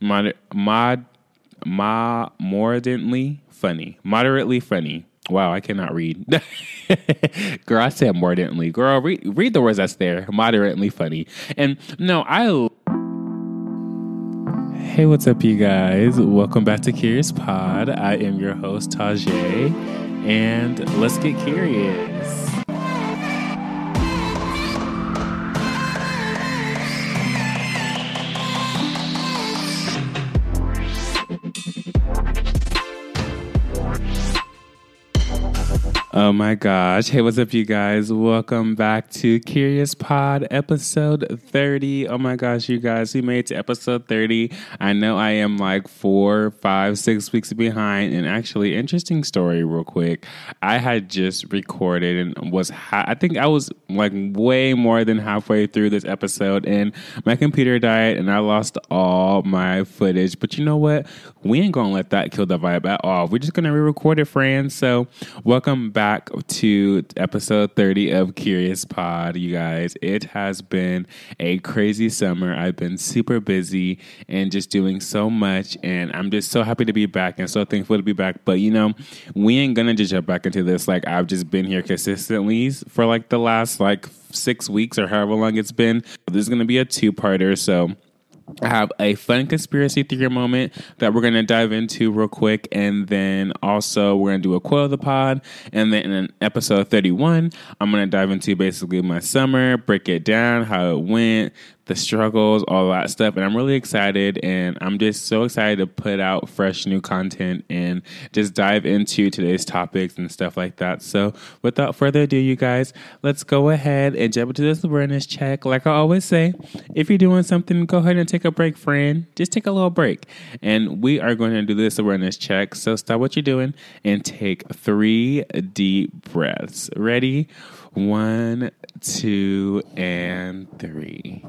Mod, mod, moderately funny. Moderately funny. Wow, I cannot read. Girl, I said moderately. Girl, read, read the words that's there. Moderately funny. And no, I. Hey, what's up, you guys? Welcome back to Curious Pod. I am your host, Tajay, and let's get curious. My gosh. Hey, what's up, you guys? Welcome back to Curious Pod episode 30. Oh my gosh, you guys, we made it to episode 30. I know I am like four, five, six weeks behind. And actually, interesting story, real quick. I had just recorded and was, ha- I think I was like way more than halfway through this episode, and my computer died and I lost all my footage. But you know what? We ain't gonna let that kill the vibe at all. We're just gonna re record it, friends. So, welcome back to episode 30 of Curious Pod, you guys. It has been a crazy summer. I've been super busy and just doing so much, and I'm just so happy to be back and so thankful to be back. But you know, we ain't gonna just jump back into this like I've just been here consistently for like the last like six weeks or however long it's been. This is gonna be a two parter, so I have a fun conspiracy theory moment that we're going to dive into real quick. And then also, we're going to do a quote of the pod. And then in episode 31, I'm going to dive into basically my summer, break it down, how it went, the struggles, all that stuff. And I'm really excited. And I'm just so excited to put out fresh new content and just dive into today's topics and stuff like that. So without further ado, you guys, let's go ahead and jump into this awareness check. Like I always say, if you're doing something, go ahead and take a break, friend. Just take a little break. And we are going to do this awareness check. So stop what you're doing and take three deep breaths. Ready? One, two, and three.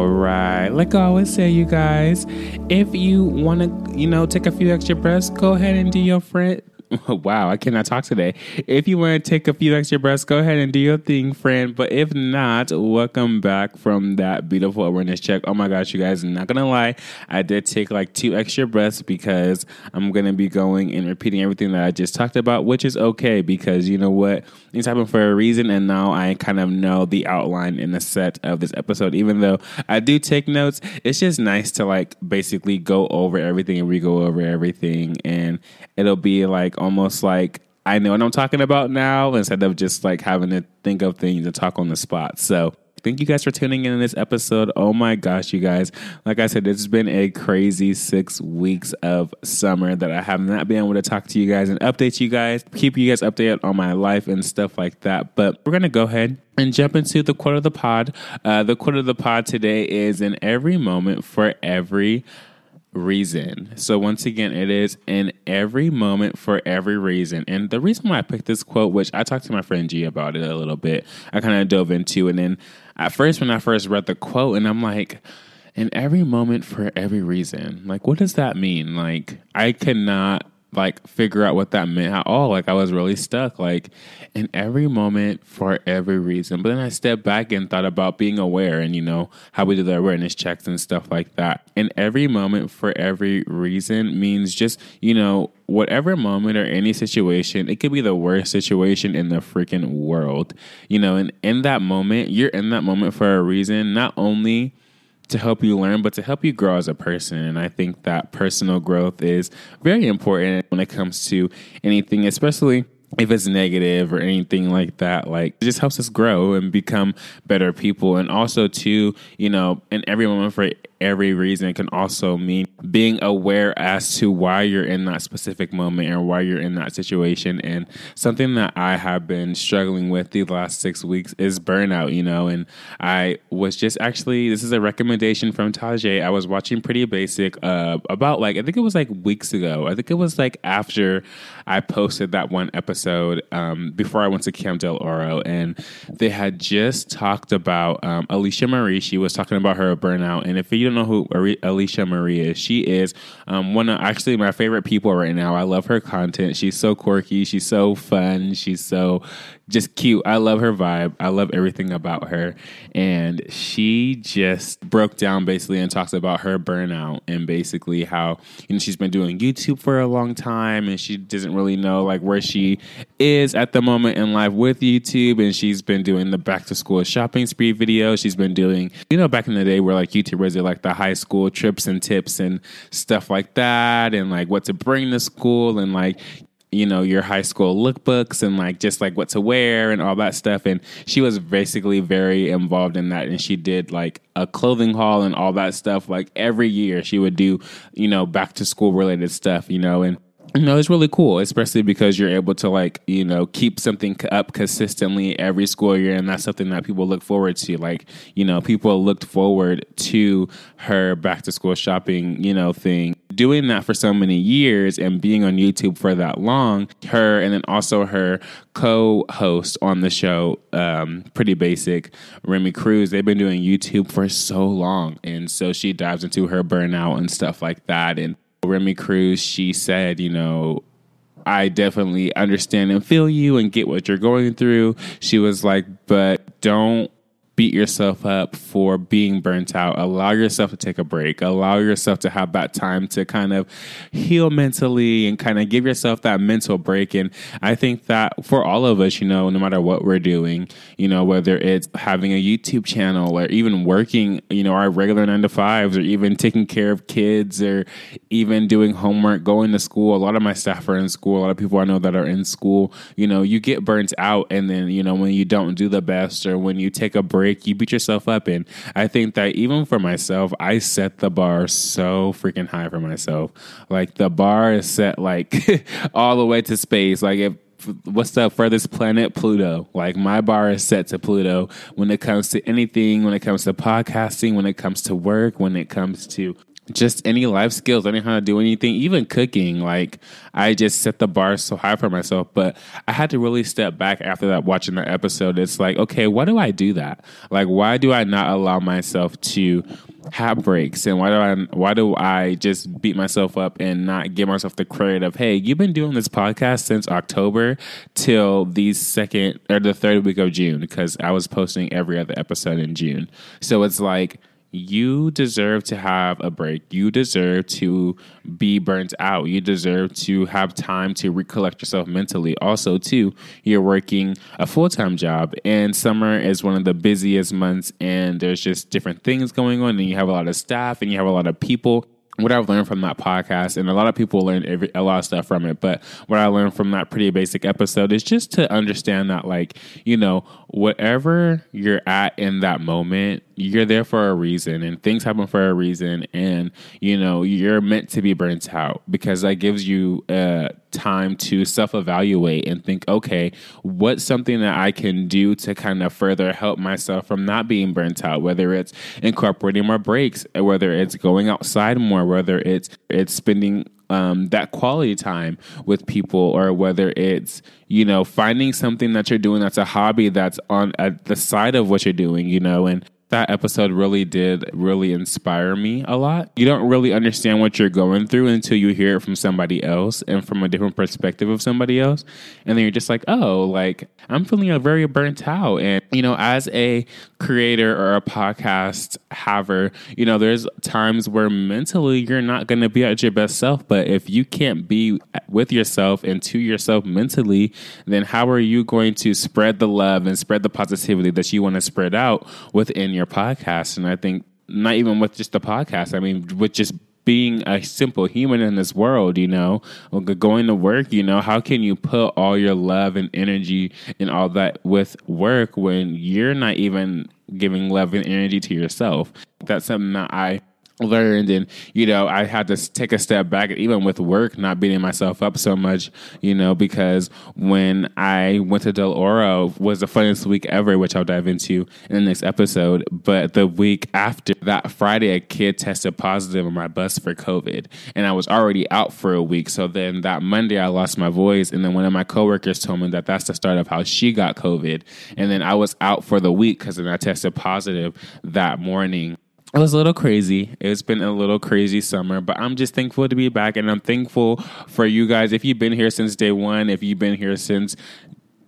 All right. Like I always say, you guys, if you want to, you know, take a few extra breaths, go ahead and do your friend wow, I cannot talk today. If you want to take a few extra breaths, go ahead and do your thing, friend. But if not, welcome back from that beautiful awareness check. Oh my gosh, you guys, not gonna lie, I did take like two extra breaths because I'm gonna be going and repeating everything that I just talked about, which is okay because you know what? Things happen for a reason, and now I kind of know the outline and the set of this episode. Even though I do take notes, it's just nice to like basically go over everything and re go over everything, and it'll be like almost like I know what I'm talking about now instead of just like having to think of things and talk on the spot. So thank you guys for tuning in in this episode. Oh my gosh, you guys. Like I said, it's been a crazy six weeks of summer that I have not been able to talk to you guys and update you guys, keep you guys updated on my life and stuff like that. But we're going to go ahead and jump into the quote of the pod. Uh, the quote of the pod today is in every moment for every reason. So once again, it is in every moment for every reason. And the reason why I picked this quote, which I talked to my friend G about it a little bit, I kind of dove into, and then at first when I first read the quote, and I'm like. In every moment for every reason. Like, what does that mean? Like, I cannot like figure out what that meant at all. Like I was really stuck, like in every moment for every reason. But then I stepped back and thought about being aware and you know how we do the awareness checks and stuff like that. In every moment for every reason means just you know whatever moment or any situation. It could be the worst situation in the freaking world, you know. And in that moment, you're in that moment for a reason. Not only to help you learn, but to help you grow as a person. And I think that personal growth is very important when it comes to anything, especially if it's negative or anything like that like it just helps us grow and become better people and also too you know in every moment for every reason can also mean being aware as to why you're in that specific moment and why you're in that situation. And something that I have been struggling with the last six weeks is burnout, you know. And I was just actually, this is a recommendation from Tajay. I was watching Pretty Basic uh, about like, I think it was like weeks ago. I think it was like after I posted that one episode um, before I went to Camp Del Oro. And they had just talked about um, Alisha Marie. She was talking about her burnout. And if you don't know who Alisha Marie is, she is um, one of actually my favorite people right now. I love her content. She's so quirky. She's so fun. She's so just cute. I love her vibe. I love everything about her. And she just broke down basically and talks about her burnout and basically how you know she's been doing YouTube for a long time and she doesn't really know like where she is at the moment in life with YouTube and she's been doing the back to school shopping spree video. She's been doing you know back in the day where like YouTubers did like the high school trips and tips and stuff like that and like what to bring to school and like you know your high school lookbooks and like just like what to wear and all that stuff. And she was basically very involved in that. And she did like a clothing haul and all that stuff like every year she would do you know back to school related stuff you know. And know, it's really cool, especially because you're able to like, you know, keep something up consistently every school year. And that's something that people look forward to. Like, you know, people looked forward to her back to school shopping, you know, thing. Doing that for so many years and being on YouTube for that long, her and then also her co host on the show, um, Pretty Basic, Remi Cruz, they've been doing YouTube for so long. And so she dives into her burnout and stuff like that. And Remi Cruz, she said, you know, I definitely understand and feel you and get what you're going through. She was like, but don't beat yourself up for being burnt out. Allow yourself to take a break. Allow yourself to have that time to kind of heal mentally and kind of give yourself that mental break. And I think that for all of us, you know, no matter what we're doing, you know, whether it's having a YouTube channel or even working, you know, our regular nine to fives or even taking care of kids or even doing homework, going to school. A lot of my staff are in school. A lot of people I know that are in school, you know, you get burnt out. And then, you know, when you don't do the best or when you take a break, break, you beat yourself up. And I think that even for myself, I set the bar so freaking high for myself. Like the bar is set like all the way to space. Like if what's the furthest planet pluto like my bar is set to pluto when it comes to anything when it comes to podcasting when it comes to work when it comes to just any life skills, learning how to do anything, even cooking. Like I just set the bar so high for myself. But I had to really step back after that watching that episode. It's like, okay, why do I do that? Like why do I not allow myself to have breaks and why do I why do I just beat myself up and not give myself the credit of hey you've been doing this podcast since October till the second or the third week of June because I was posting every other episode in June so it's like you deserve to have a break. You deserve to be burnt out. You deserve to have time to recollect yourself mentally. Also, too, you're working a full time job, and summer is one of the busiest months, and there's just different things going on, and you have a lot of staff, and you have a lot of people what I've learned from that podcast, and a lot of people learn every, a lot of stuff from it, but what I learned from that pretty basic episode is just to understand that, like, you know, whatever you're at in that moment, you're there for a reason, and things happen for a reason, and, you know, you're meant to be burnt out because that gives you uh, time to self evaluate and think, okay, what's something that I can do to kind of further help myself from not being burnt out, whether it's incorporating more breaks, whether it's going outside more, whether it's it's spending um, that quality time with people, or whether it's you know finding something that you're doing that's a hobby that's on at the side of what you're doing, you know, and that episode really did really inspire me a lot. You don't really understand what you're going through until you hear it from somebody else and from a different perspective of somebody else. And then you're just like, oh, like I'm feeling a very burnt out. And, you know, as a creator or a podcast haver, you know, there's times where mentally you're not going to be at your best self. But if you can't be with yourself and to yourself mentally, then how are you going to spread the love and spread the positivity that you want to spread out within your your podcast. And I think not even with just the podcast, I mean, with just being a simple human in this world, you know, going to work, you know, how can you put all your love and energy and all that with work when you're not even giving love and energy to yourself? That's something that I learned and you know i had to take a step back even with work not beating myself up so much you know because when i went to del oro was the funniest week ever which i'll dive into in the next episode. But the week after that friday a kid tested positive on my bus for covid and i was already out for a week. So then that monday i lost my voice and then one of my coworkers told me that that's the start of how she got covid. And then i was out for the week because then i tested positive that morning it was a little crazy. It's been a little crazy summer, but I'm just thankful to be back and I'm thankful for you guys. If you've been here since day one, if you've been here since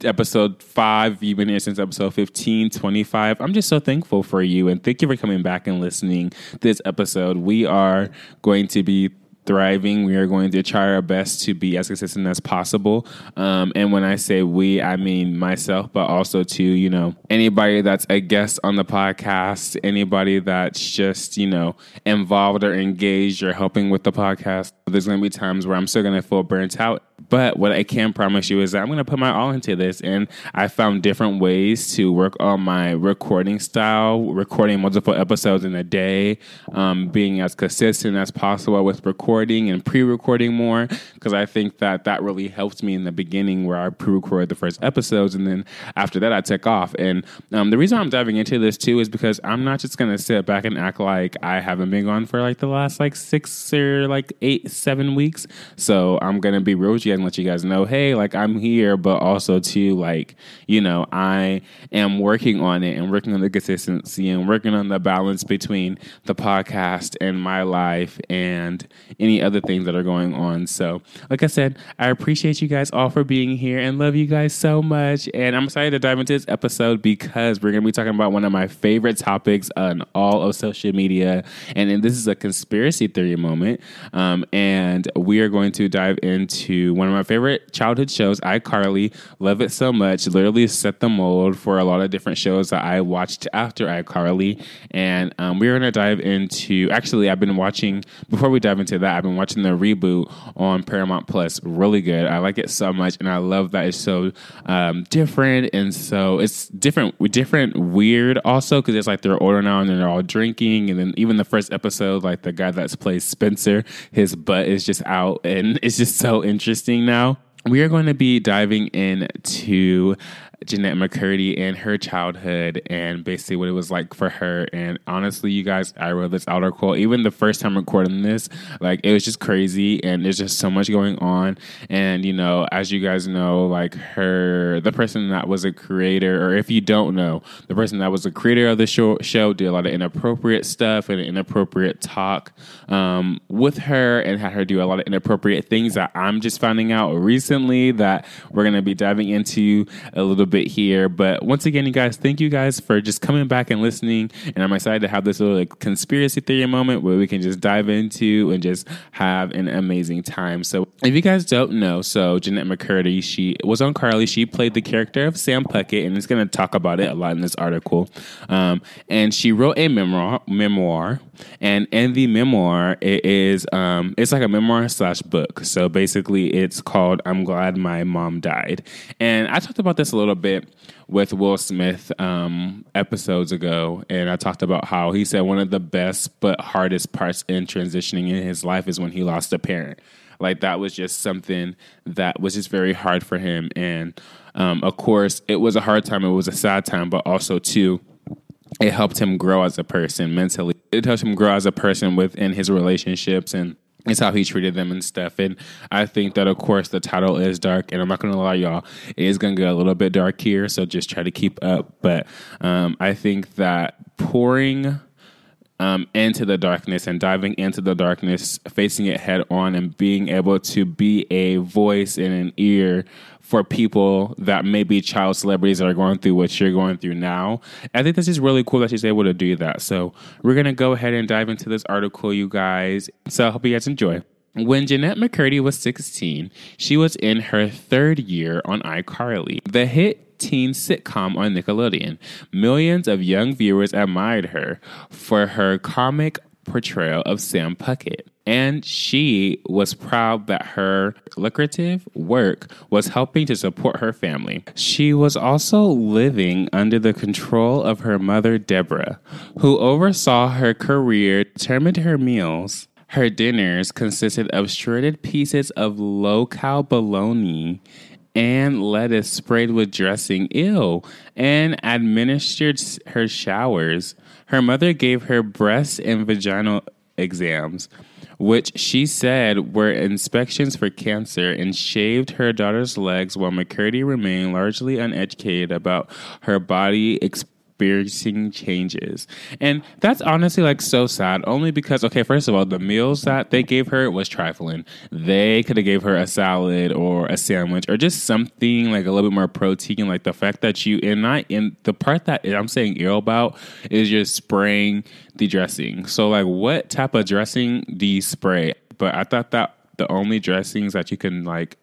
episode five, you've been here since episode 15, 25, I'm just so thankful for you and thank you for coming back and listening this episode. We are going to be thriving. We are going to try our best to be as consistent as possible. Um, and when I say we, I mean myself, but also to, you know, anybody that's a guest on the podcast, anybody that's just, you know, involved or engaged or helping with the podcast. There's going to be times where I'm still going to feel burnt out but what I can promise you is that I'm going to put my all into this. And I found different ways to work on my recording style, recording multiple episodes in a day, um, being as consistent as possible with recording and pre recording more. Because I think that that really helped me in the beginning where I pre recorded the first episodes. And then after that, I took off. And um, the reason I'm diving into this too is because I'm not just going to sit back and act like I haven't been gone for like the last like six or like eight, seven weeks. So I'm going to be real and let you guys know, hey, like I'm here, but also too, like, you know, I am working on it and working on the consistency and working on the balance between the podcast and my life and any other things that are going on. So, like I said, I appreciate you guys all for being here and love you guys so much. And I'm excited to dive into this episode because we're going to be talking about one of my favorite topics on all of social media. And this is a conspiracy theory moment. Um, and we are going to dive into one of my favorite childhood shows, iCarly. Love it so much. Literally set the mold for a lot of different shows that I watched after iCarly. And um, we're going to dive into, actually, I've been watching, before we dive into that, I've been watching the reboot on Paramount Plus. Really good. I like it so much. And I love that it's so um, different. And so it's different, different, weird also, because it's like they're older now and they're all drinking. And then even the first episode, like the guy that's plays Spencer, his butt is just out. And it's just so interesting now. We are going to be diving into Jennette McCurdy and her childhood and basically what it was like for her. And honestly, you guys, I wrote this article. Even the first time recording this, like it was just crazy and there's just so much going on. And you know, as you guys know, like her, the person that was a creator, or if you don't know, the person that was the creator of the show, show did a lot of inappropriate stuff and inappropriate talk um, with her and had her do a lot of inappropriate things that I'm just finding out recently that we're going to be diving into a little bit here. But once again, you guys, thank you guys for just coming back and listening. And I'm excited to have this little like, conspiracy theory moment where we can just dive into and just have an amazing time. So if you guys don't know, so Jennette McCurdy, she was on Carly. She played the character of Sam Puckett, and it's going to talk about it a lot in this article. Um, and she wrote a memoir, memoir, and in the memoir, it is um, it's like a memoir slash book. So basically, it's called "I'm Glad My Mom Died," and I talked about this a little bit with Will Smith um, episodes ago, and I talked about how he said one of the best but hardest parts in transitioning in his life is when he lost a parent. Like that was just something that was just very hard for him, and um, of course, it was a hard time. It was a sad time, but also too, it helped him grow as a person mentally. It helped him grow as a person within his relationships and it's how he treated them and stuff. And I think that, of course, the title is dark. And I'm not going to lie, y'all, it is going to get a little bit dark here. So just try to keep up. But um, I think that pouring um, into the darkness and diving into the darkness, facing it head on, and being able to be a voice and an ear for people that may be child celebrities that are going through what you're going through now. I think this is really cool that she's able to do that. So we're gonna go ahead and dive into this article, you guys. So I hope you guys enjoy. When Jennette McCurdy was 16, she was in her third year on iCarly. The hit teen sitcom on Nickelodeon. Millions of young viewers admired her for her comic portrayal of Sam Puckett. and she was proud that her lucrative work was helping to support her family. She was also living under the control of her mother, Deborah, who oversaw her career, determined her meals. Her dinners consisted of shredded pieces of low cal bologna and lettuce sprayed with dressing, ill, and administered her showers. Her mother gave her breast and vaginal exams, which she said were inspections for cancer, and shaved her daughter's legs while McCurdy remained largely uneducated about her body experiencing changes. And that's honestly like so sad only because okay, first of all, the meals that they gave her was trifling. They could have gave her a salad or a sandwich or just something like a little bit more protein like the fact that you and not in the part that I'm saying ill about is just spraying the dressing. So like what type of dressing do you spray? But I thought that the only dressings that you can like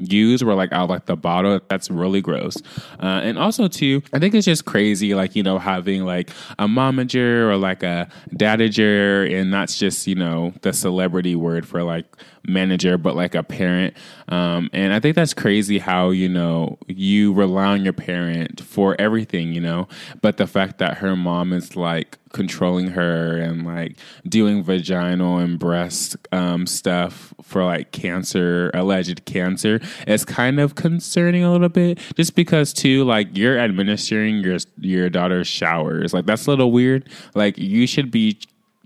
use were like out like the bottle. That's really gross. Uh, and also too, I think it's just crazy, like you know, having like a momager or like a dadager, and that's just you know the celebrity word for like manager, but like a parent. Um, and I think that's crazy how, you know, you rely on your parent for everything, you know, but the fact that her mom is like controlling her and like doing vaginal and breast um, stuff for like cancer, alleged cancer, is kind of concerning a little bit. Just because too, like you're administering your your daughter's showers, like that's a little weird. Like you should be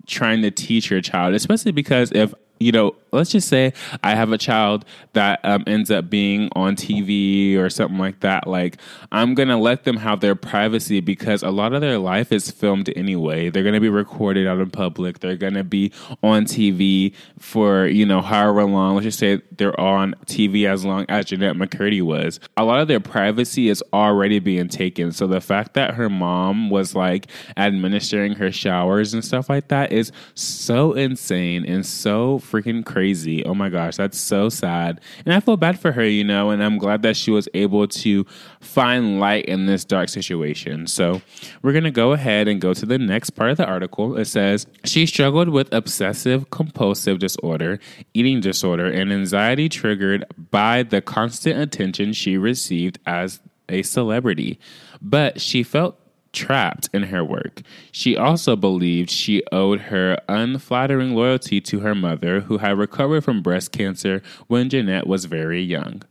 trying to teach your child, especially because if you know, let's just say I have a child that um, ends up being on TV or something like that. Like, I'm to let them have their privacy because a lot of their life is filmed anyway. They're to be recorded out in public. They're to be on TV for, you know, however long. Let's just say they're on TV as long as Jennette McCurdy was. A lot of their privacy is already being taken. So the fact that her mom was like administering her showers and stuff like that is so insane and so freaking crazy. Oh my gosh, that's so sad. And I feel bad for her, you know, and I'm glad that she was able to find light in this dark situation. So we're going to go ahead and go to the next part of the article. It says she struggled with obsessive compulsive disorder, eating disorder, and anxiety triggered by the constant attention she received as a celebrity. But she felt trapped in her work. She also believed she owed her unflattering loyalty to her mother, who had recovered from breast cancer when Jennette was very young.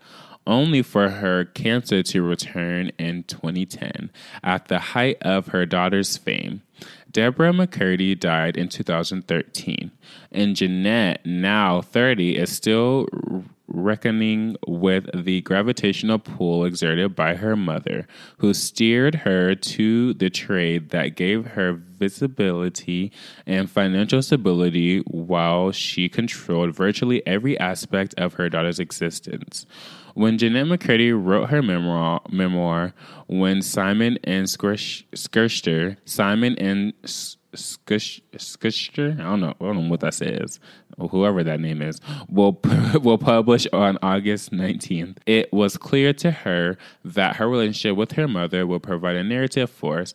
Only for her cancer to return in 2010 at the height of her daughter's fame. Deborah McCurdy died in 2013, and Jennette, now 30, is still reckoning with the gravitational pull exerted by her mother, who steered her to the trade that gave her visibility and financial stability while she controlled virtually every aspect of her daughter's existence. When Jennette McCurdy wrote her memoir, when Simon and Schuster, Simon and Schuster, I don't know, I don't know what that says, whoever that name is, will will publish on August 19th. It was clear to her that her relationship with her mother will provide a narrative force.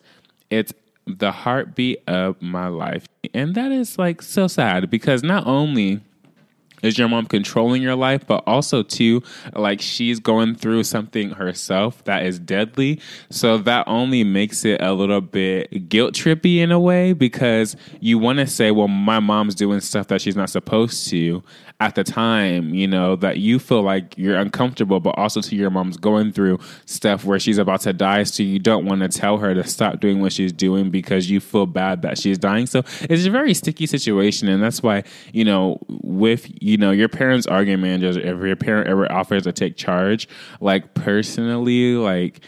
It's the heartbeat of my life. And that is like so sad because not only is your mom controlling your life? But also too like she's going through something herself that is deadly. So that only makes it a little bit guilt trippy in a way because you want to say well my mom's doing stuff that she's not supposed to at the time, you know, that you feel like you're uncomfortable, but also to your mom's going through stuff where she's about to die. So you don't want to tell her to stop doing what she's doing because you feel bad that she's dying. So it's a very sticky situation. And that's why, you know, with, you know, your parents' argument managers, if your parent ever offers to take charge, like personally, like,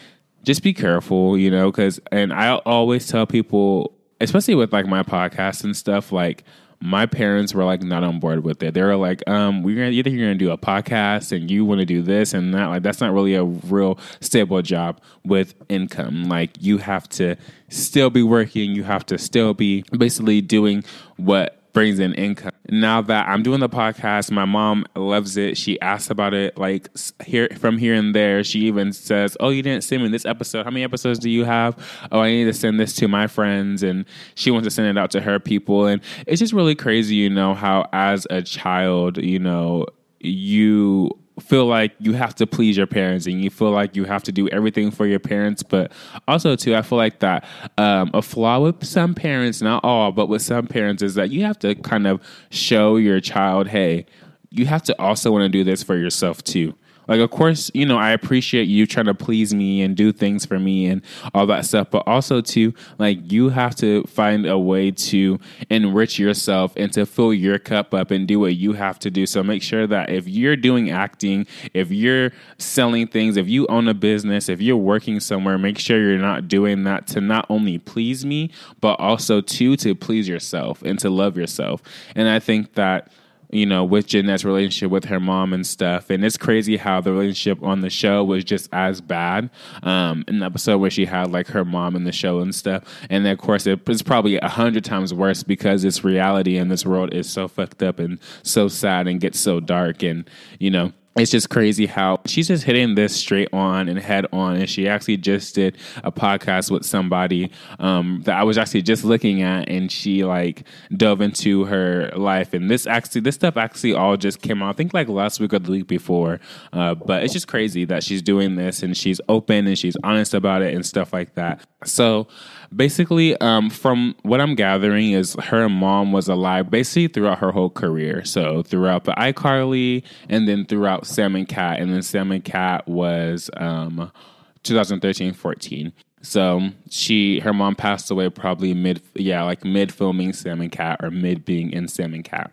just be careful, you know, because, and I always tell people, especially with like my podcast and stuff, like, my parents were like not on board with it. They were like, um, we're gonna either you're gonna do a podcast and you want to do this and that. Like that's not really a real stable job with income. Like you have to still be working. You have to still be basically doing what brings in income. now that I'm doing the podcast, my mom loves it. She asks about it like here from here and there. She even says, "Oh, you didn't send me this episode. How many episodes do you have? Oh, I need to send this to my friends." And she wants to send it out to her people. And it's just really crazy, you know, how as a child, you know, you feel like you have to please your parents and you feel like you have to do everything for your parents but also too i feel like that um, a flaw with some parents not all but with some parents is that you have to kind of show your child hey you have to also want to do this for yourself too like, of course, you know, I appreciate you trying to please me and do things for me and all that stuff, but also to like you have to find a way to enrich yourself and to fill your cup up and do what you have to do. So make sure that if you're doing acting, if you're selling things, if you own a business, if you're working somewhere, make sure you're not doing that to not only please me, but also to to please yourself and to love yourself. And I think that you know, with Jennette's relationship with her mom and stuff. And it's crazy how the relationship on the show was just as bad. Um, the episode where she had like her mom in the show and stuff. And then, of course, it was probably a hundred times worse because it's reality and this world is so fucked up and so sad and gets so dark. And, you know, it's just crazy how she's just hitting this straight on and head on. And she actually just did a podcast with somebody um, that I was actually just looking at, and she like dove into her life. And this actually, this stuff actually all just came out. I think like last week or the week before. Uh, but it's just crazy that she's doing this and she's open and she's honest about it and stuff like that. So basically, um, from what I'm gathering, is her mom was alive basically throughout her whole career. So throughout the iCarly, and then throughout Sam and Cat, and then Sam and Cat was um, 2013, 14. So she, her mom passed away probably mid, yeah, like mid filming Sam and Cat or mid being in Sam and Cat.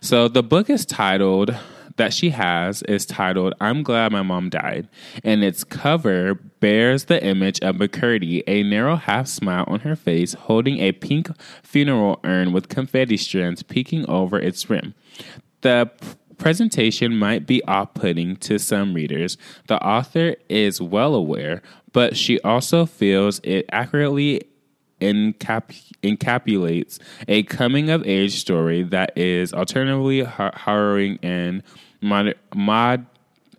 So the book is titled that she has is titled I'm Glad My Mom Died, and its cover bears the image of McCurdy, a narrow half smile on her face, holding a pink funeral urn with confetti strands peeking over its rim. The presentation might be off putting to some readers. The author is well aware, but she also feels it accurately encap- encapsulates a coming of age story that is alternatively harrowing and mod, mod,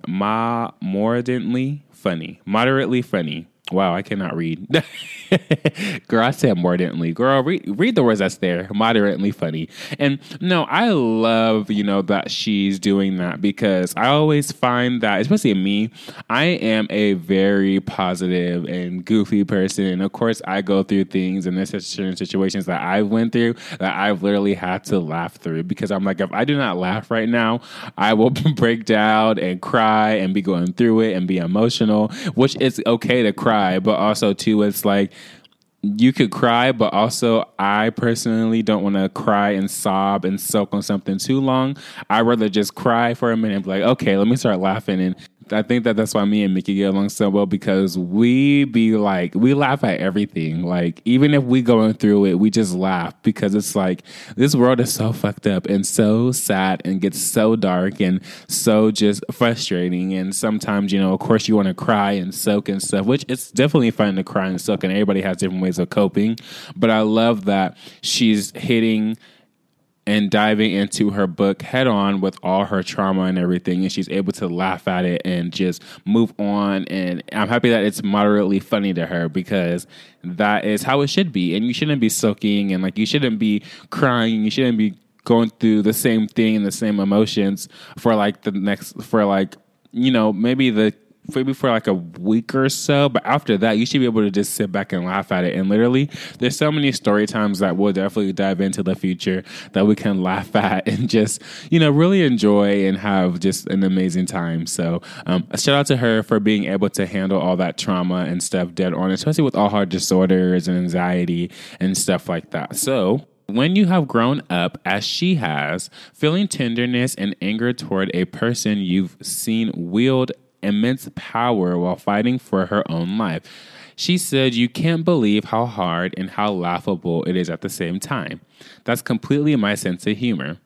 mod, moderately funny. Moderately funny. Wow, I cannot read. Girl, I said moderately. Girl, read read the words that's there. Moderately funny. And no, I love, you know, that she's doing that because I always find that, especially me, I am a very positive and goofy person. And of course I go through things and there's certain situations that I've went through that I've literally had to laugh through because I'm like, if I do not laugh right now, I will break down and cry and be going through it and be emotional, which is okay to cry cry, but also too, it's like you could cry, but also I personally don't want to cry and sob and soak on something too long. I'd rather just cry for a minute be like, okay, let me start laughing and I think that that's why me and Mickey get along so well because we be like we laugh at everything. Like even if we going through it, we just laugh because it's like this world is so fucked up and so sad and gets so dark and so just frustrating. And sometimes you know, of course, you want to cry and soak and stuff, which it's definitely fun to cry and soak, and everybody has different ways of coping. But I love that she's hitting and diving into her book head on with all her trauma and everything. And she's able to laugh at it and just move on. And I'm happy that it's moderately funny to her because that is how it should be. And you shouldn't be soaking and like you shouldn't be crying. You shouldn't be going through the same thing and the same emotions for like the next, for like, you know, maybe the maybe for like a week or so. But after that, you should be able to just sit back and laugh at it. And literally, there's so many story times that we'll definitely dive into the future that we can laugh at and just, you know, really enjoy and have just an amazing time. So, um, a shout out to her for being able to handle all that trauma and stuff dead on, especially with all her disorders and anxiety and stuff like that. So, when you have grown up, as she has, feeling tenderness and anger toward a person you've seen wield immense power while fighting for her own life. She said, You can't believe how hard and how laughable it is at the same time. That's completely my sense of humor.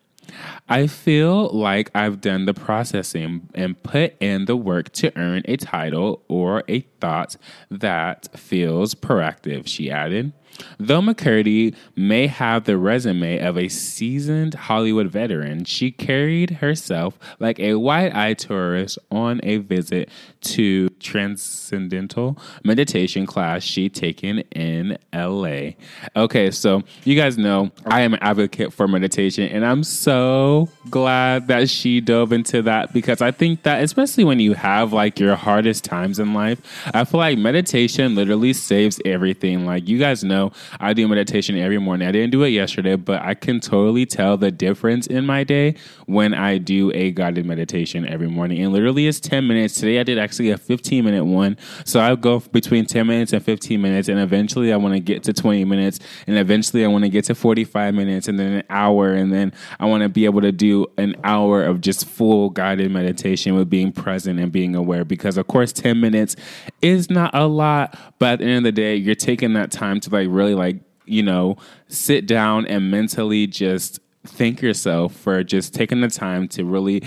I feel like I've done the processing and put in the work to earn a title or a thought that feels proactive, she added. Though McCurdy may have the resume of a seasoned Hollywood veteran, she carried herself like a wide eyed tourist on a visit to transcendental meditation class she'd taken in LA. Okay, so you guys know I am an advocate for meditation, and I'm so glad that she dove into that because I think that, especially when you have like your hardest times in life, I feel like meditation literally saves everything. Like, you guys know I do meditation every morning. I didn't do it yesterday, but I can totally tell the difference in my day when I do a guided meditation every morning. And literally, it's 10 minutes. Today, I did actually a 15 minute one. So I go between 10 minutes and 15 minutes. And eventually, I want to get to 20 minutes. And eventually, I want to get to 45 minutes and then an hour. And then I want to be able to do an hour of just full guided meditation with being present and being aware. Because, of course, 10 minutes is not a lot. But at the end of the day, you're taking that time to like really like, you know, sit down and mentally just thank yourself for just taking the time to really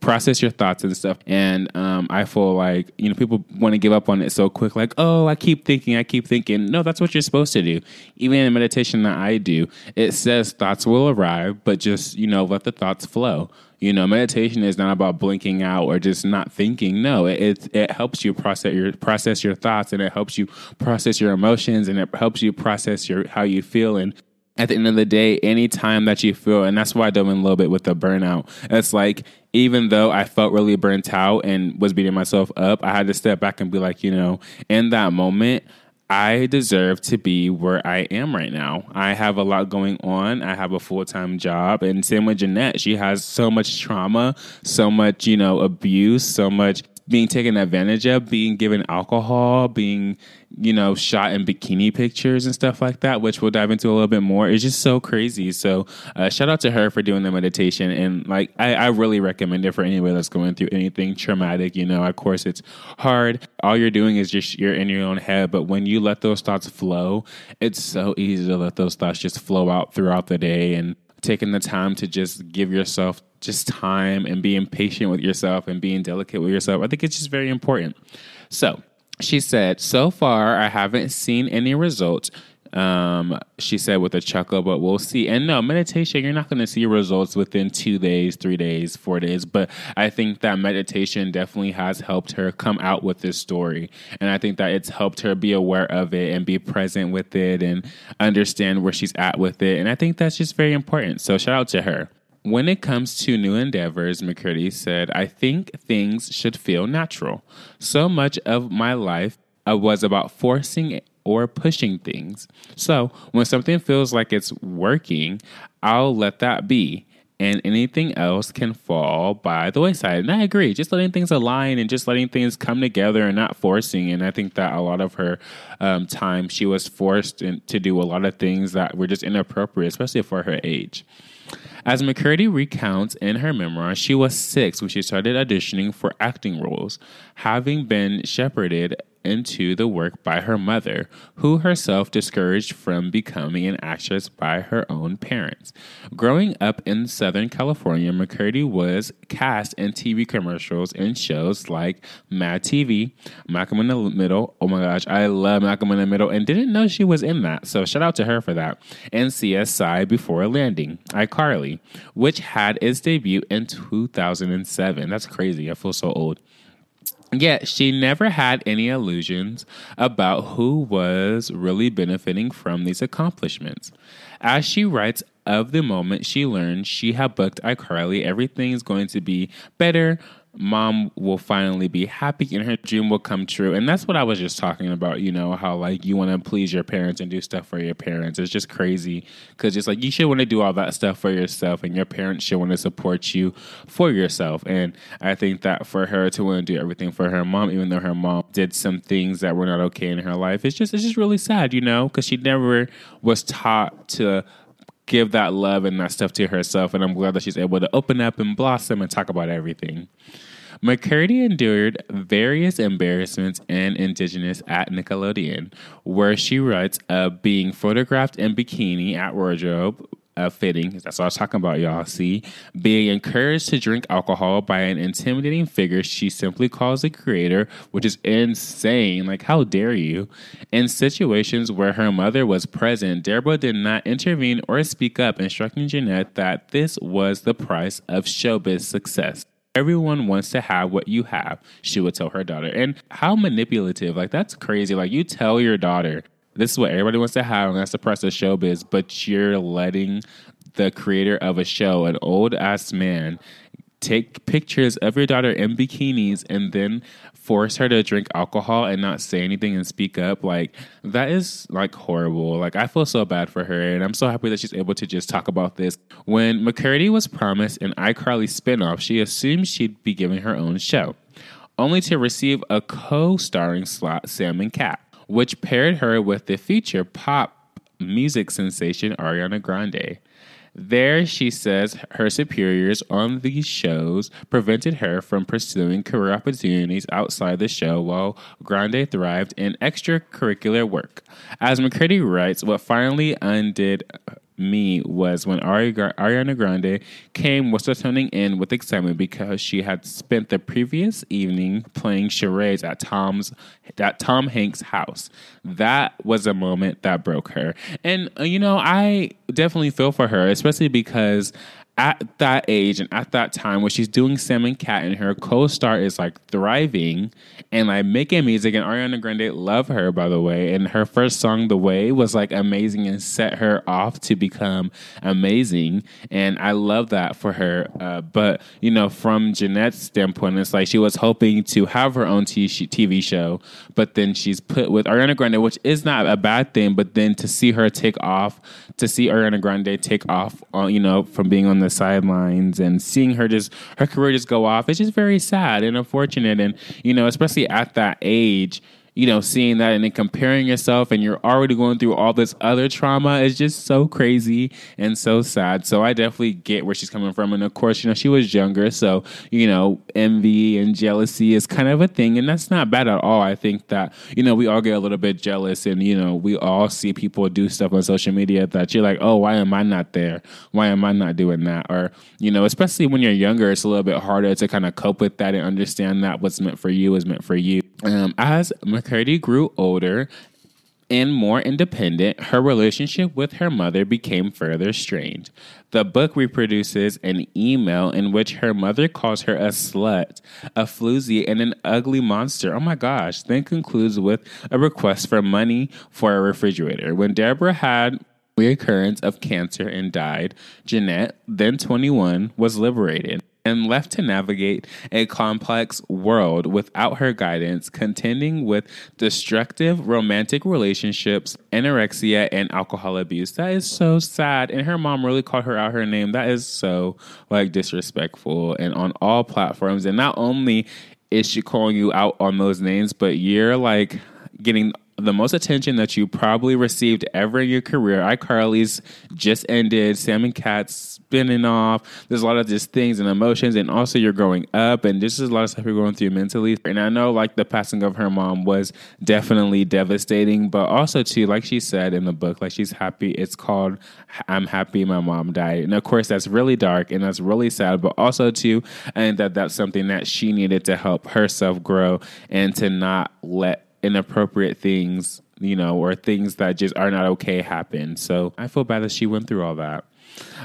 process your thoughts and stuff. And um, I feel like you know people want to give up on it so quick, like oh, I keep thinking, I keep thinking. No, that's what you're supposed to do. Even in meditation that I do, it says thoughts will arrive, but just you know let the thoughts flow. You know, meditation is not about blinking out or just not thinking. No, it, it it helps you process your process your thoughts, and it helps you process your emotions, and it helps you process your how you feel and at the end of the day, any time that you feel, and that's why I dove in a little bit with the burnout. It's like, even though I felt really burnt out and was beating myself up, I had to step back and be like, you know, in that moment, I deserve to be where I am right now. I have a lot going on. I have a full time job. And same with Jennette. She has so much trauma, so much, you know, abuse, so much being taken advantage of, being given alcohol, being, you know, shot in bikini pictures and stuff like that, which we'll dive into a little bit more. It's just so crazy. So, uh, shout out to her for doing the meditation. And, like, I, I really recommend it for anybody that's going through anything traumatic. You know, of course, it's hard. All you're doing is just you're in your own head. But when you let those thoughts flow, it's so easy to let those thoughts just flow out throughout the day. And taking the time to just give yourself just time and being patient with yourself and being delicate with yourself. I think it's just very important. So she said, So far, I haven't seen any results. Um, she said with a chuckle, but we'll see. And no, meditation, you're not going to see results within two days, three days, four days. But I think that meditation definitely has helped her come out with this story. And I think that it's helped her be aware of it and be present with it and understand where she's at with it. And I think that's just very important. So shout out to her. When it comes to new endeavors, McCurdy said, I think things should feel natural. So much of my life uh, was about forcing or pushing things. So when something feels like it's working, I'll let that be. And anything else can fall by the wayside. And I agree, just letting things align and just letting things come together and not forcing. And I think that a lot of her um, time, she was forced in, to do a lot of things that were just inappropriate, especially for her age. As McCurdy recounts in her memoir, she was six when she started auditioning for acting roles, having been shepherded into the work by her mother, who herself discouraged from becoming an actress by her own parents. Growing up in Southern California, McCurdy was cast in TV commercials and shows like Mad TV, Malcolm in the Middle. Oh my gosh, I love Malcolm in the Middle and didn't know she was in that. So shout out to her for that. And CSI Before Landing, iCarly, which had its debut in 2007. That's crazy. I feel so old. Yet she never had any illusions about who was really benefiting from these accomplishments. As she writes of the moment she learned she had booked iCarly, everything is going to be better, mom will finally be happy and her dream will come true. And that's what I was just talking about, you know, how like you want to please your parents and do stuff for your parents. It's just crazy because it's like you should want to do all that stuff for yourself and your parents should want to support you for yourself. And I think that for her to want to do everything for her mom, even though her mom did some things that were not okay in her life, it's just, it's just really sad, you know, because she never was taught to give that love and that stuff to herself. And I'm glad that she's able to open up and blossom and talk about everything. McCurdy endured various embarrassments and indigenous at Nickelodeon, where she writes of being photographed in bikini at wardrobe uh, fitting. That's what I was talking about, y'all. See, being encouraged to drink alcohol by an intimidating figure she simply calls a creator, which is insane. Like, how dare you? In situations where her mother was present, Deborah did not intervene or speak up, instructing Jennette that this was the price of showbiz success. Everyone wants to have what you have, she would tell her daughter. And how manipulative. Like, that's crazy. Like, you tell your daughter, this is what everybody wants to have, and that's the price of showbiz, but you're letting the creator of a show, an old ass man, take pictures of your daughter in bikinis and then force her to drink alcohol and not say anything and speak up like that is like horrible. Like i feel so bad for her and i'm so happy that she's able to just talk about this. When mccurdy was promised an icarly spinoff she assumed she'd be giving her own show only to receive a co-starring slot sam and cat which paired her with the feature pop music sensation ariana grande there, she says her superiors on these shows prevented her from pursuing career opportunities outside the show while Grande thrived in extracurricular work. As McCurdy writes, what finally undid me was when Ari- Ariana Grande came was tuning in with excitement because she had spent the previous evening playing charades at Tom's at Tom Hanks' house. That was a moment that broke her. And uh, you know, I definitely feel for her, especially because at that age and at that time when she's doing Sam and Cat and her co-star is like thriving and like making music. And Ariana Grande love her by the way. And her first song The Way was like amazing and set her off to become amazing. And I love that for her. Uh, but you know from Jennette's standpoint it's like she was hoping to have her own TV show but then she's put with Ariana Grande which is not a bad thing. But then to see her take off to see Ariana Grande take off on you know from being on the the sidelines and seeing her just her career just go off. It's just very sad and unfortunate. And you know, especially at that age, you know, seeing that and then comparing yourself and you're already going through all this other trauma is just so crazy and so sad. So I definitely get where she's coming from. And of course, you know, she was younger. So, you know, envy and jealousy is kind of a thing. And that's not bad at all. I think that, you know, we all get a little bit jealous and, you know, we all see people do stuff on social media that you're like, oh, why am I not there? Why am I not doing that? Or, you know, especially when you're younger, it's a little bit harder to kind of cope with that and understand that what's meant for you is meant for you. Um, as McCurdy grew older and more independent, her relationship with her mother became further strained. The book reproduces an email in which her mother calls her a slut, a floozy, and an ugly monster. Oh my gosh. Then concludes with a request for money for a refrigerator. When Deborah had reoccurrence of cancer and died, Jennette, then 21, was liberated and left to navigate a complex world without her guidance, contending with destructive romantic relationships, anorexia, and alcohol abuse. That is so sad. And her mom really called her out her name. That is so like disrespectful and on all platforms. And not only is she calling you out on those names, but you're like getting the most attention that you probably received ever in your career. iCarly's just ended. Sam and Cat's spinning off. There's a lot of just things and emotions, and also you're growing up, and this is a lot of stuff you're going through mentally. And I know, like the passing of her mom was definitely devastating, but also too, like she said in the book, like she's happy. It's called "I'm Happy My Mom Died," and of course that's really dark and that's really sad, but also too, and that that's something that she needed to help herself grow and to not let inappropriate things, you know, or things that just are not okay happen. So I feel bad that she went through all that.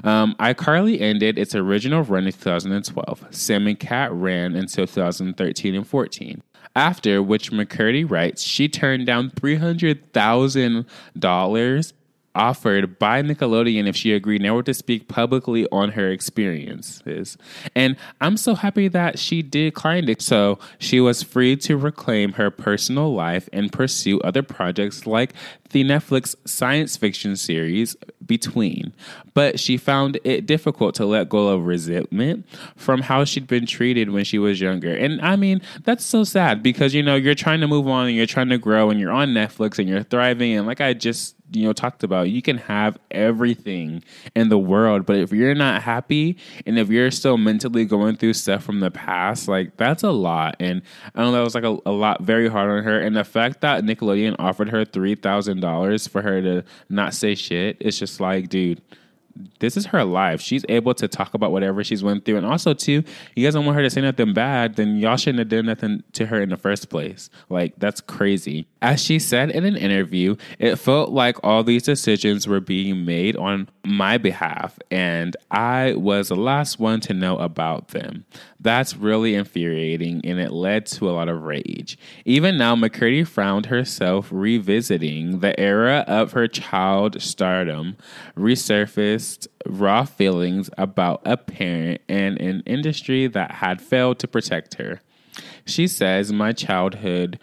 Um, iCarly ended its original run in 2012. Sam and Cat ran until 2013 and 14. After which McCurdy writes, she turned down $300,000 offered by Nickelodeon if she agreed never to speak publicly on her experiences. And I'm so happy that she declined it. So she was free to reclaim her personal life and pursue other projects like the Netflix science fiction series Between. But she found it difficult to let go of resentment from how she'd been treated when she was younger. And I mean, that's so sad because, you know, you're trying to move on and you're trying to grow and you're on Netflix and you're thriving. And like I just you know talked about you can have everything in the world but if you're not happy and if you're still mentally going through stuff from the past like that's a lot. And i know that was like a, a lot very hard on her. And the fact that nickelodeon offered her $3000 for her to not say shit it's just like dude this is her life. She's able to talk about whatever she's went through. And also, too, you guys don't want her to say nothing bad, then y'all shouldn't have done nothing to her in the first place. Like, that's crazy. As she said in an interview, it felt like all these decisions were being made on my behalf, and I was the last one to know about them. That's really infuriating, and it led to a lot of rage. Even now, McCurdy found herself revisiting the era of her child stardom, resurfaced raw feelings about a parent and an industry that had failed to protect her. She says, My childhood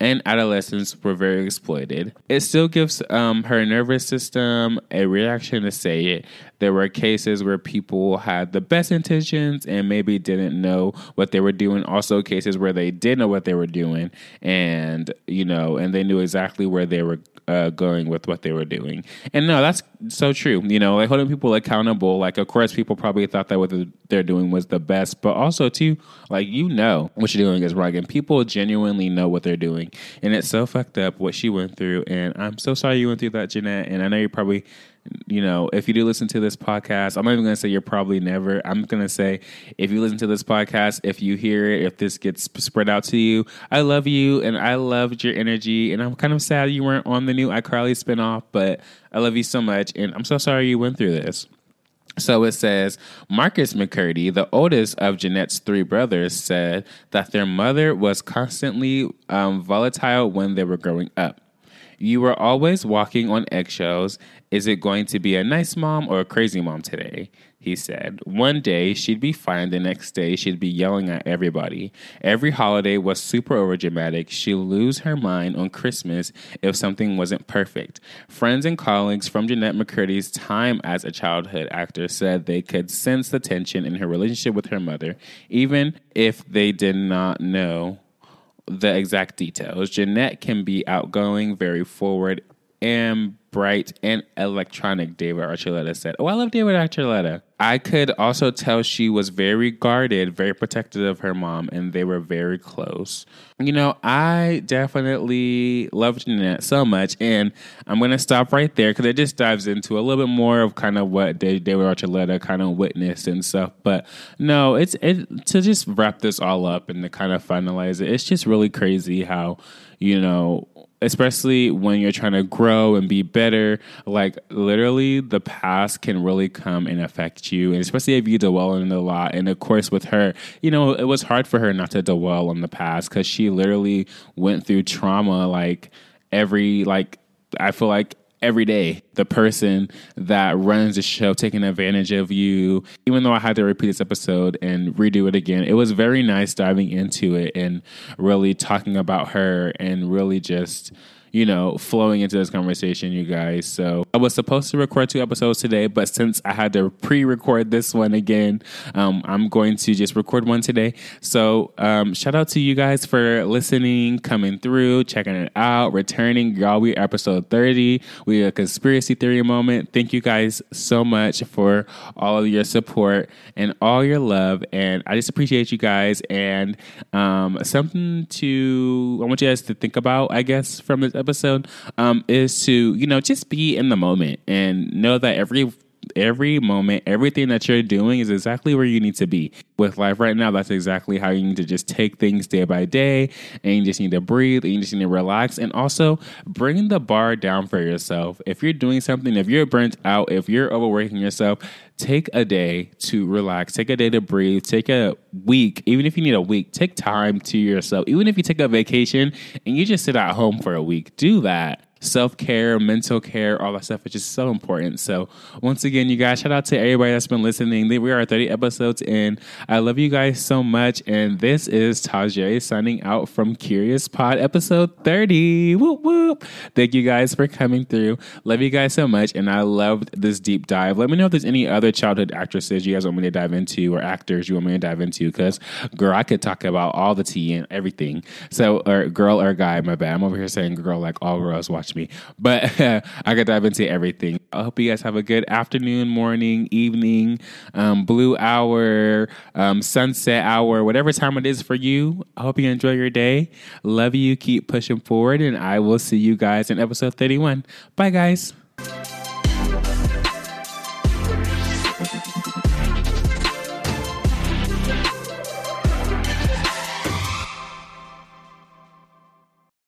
and adolescence were very exploited. It still gives um, her nervous system a reaction to say it. There were cases where people had the best intentions and maybe didn't know what they were doing. Also, cases where they did know what they were doing and, you know, and they knew exactly where they were uh, going with what they were doing. And no, that's so true. You know, like holding people accountable. Like, of course, people probably thought that what they're doing was the best, but also too, like you know what you're doing is wrong, and people genuinely know what they're doing. And it's so fucked up what she went through. And I'm so sorry you went through that, Jennette. And I know you probably you know, if you do listen to this podcast, I'm not even going to say you're probably never. I'm going to say if you listen to this podcast, if you hear it, if this gets spread out to you, I love you and I loved your energy. And I'm kind of sad you weren't on the new iCarly spinoff, but I love you so much. And I'm so sorry you went through this. So it says Marcus McCurdy, the oldest of Jennette's three brothers, said that their mother was constantly um, volatile when they were growing up. You were always walking on eggshells. Is it going to be a nice mom or a crazy mom today? He said. One day she'd be fine, the next day she'd be yelling at everybody. Every holiday was super overdramatic. She'd lose her mind on Christmas if something wasn't perfect. Friends and colleagues from Jennette McCurdy's time as a childhood actor said they could sense the tension in her relationship with her mother, even if they did not know the exact details. Jennette can be outgoing, very forward, and bright and electronic, David Archuleta said. Oh, I love David Archuleta. I could also tell she was very guarded, very protective of her mom, and they were very close. You know, I definitely loved Jennette so much, and I'm going to stop right there because it just dives into a little bit more of kind of what David Archuleta kind of witnessed and stuff. But no, it's it, to just wrap this all up and to kind of finalize it. It's just really crazy how you know especially when you're trying to grow and be better like literally the past can really come and affect you and especially if you dwell on it a lot. And of course with her you know it was hard for her not to dwell on the past because she literally went through trauma like every like i feel like every day the person that runs the show taking advantage of you. Even though I had to repeat this episode and redo it again, it was very nice diving into it and really talking about her and really just you know, flowing into this conversation, you guys. So I was supposed to record two episodes today, but since I had to pre-record this one again, um, I'm going to just record one today. So um, shout out to you guys for listening, coming through, checking it out, returning. Y'all, we episode 30. We a conspiracy theory moment. Thank you guys so much for all of your support and all your love. And I just appreciate you guys. And um, something to I want you guys to think about, I guess, from this episode episode um, is to you know just be in the moment and know that every every moment, everything that you're doing is exactly where you need to be. With life right now, that's exactly how you need to just take things day by day and you just need to breathe and you just need to relax and also bring the bar down for yourself. If you're doing something, if you're burnt out, if you're overworking yourself, take a day to relax, take a day to breathe, take a week, even if you need a week, take time to yourself. Even if you take a vacation and you just sit at home for a week, do that self care, mental care, all that stuff which is so important. So, once again, you guys, shout out to everybody that's been listening. We are 30 episodes in. I love you guys so much. And this is Tajay signing out from Curious Pod episode 30. Whoop, whoop. Thank you guys for coming through. Love you guys so much. And I loved this deep dive. Let me know if there's any other childhood actresses you guys want me to dive into or actors you want me to dive into. Because, girl, I could talk about all the tea and everything. So, or girl or guy, my bad. I'm over here saying girl like all girls watch me. But I could dive into everything. I hope you guys have a good afternoon, morning, evening, um, blue hour, um, sunset hour, whatever time it is for you. I hope you enjoy your day. Love you. Keep pushing forward. And I will see you guys in episode 31. Bye, guys.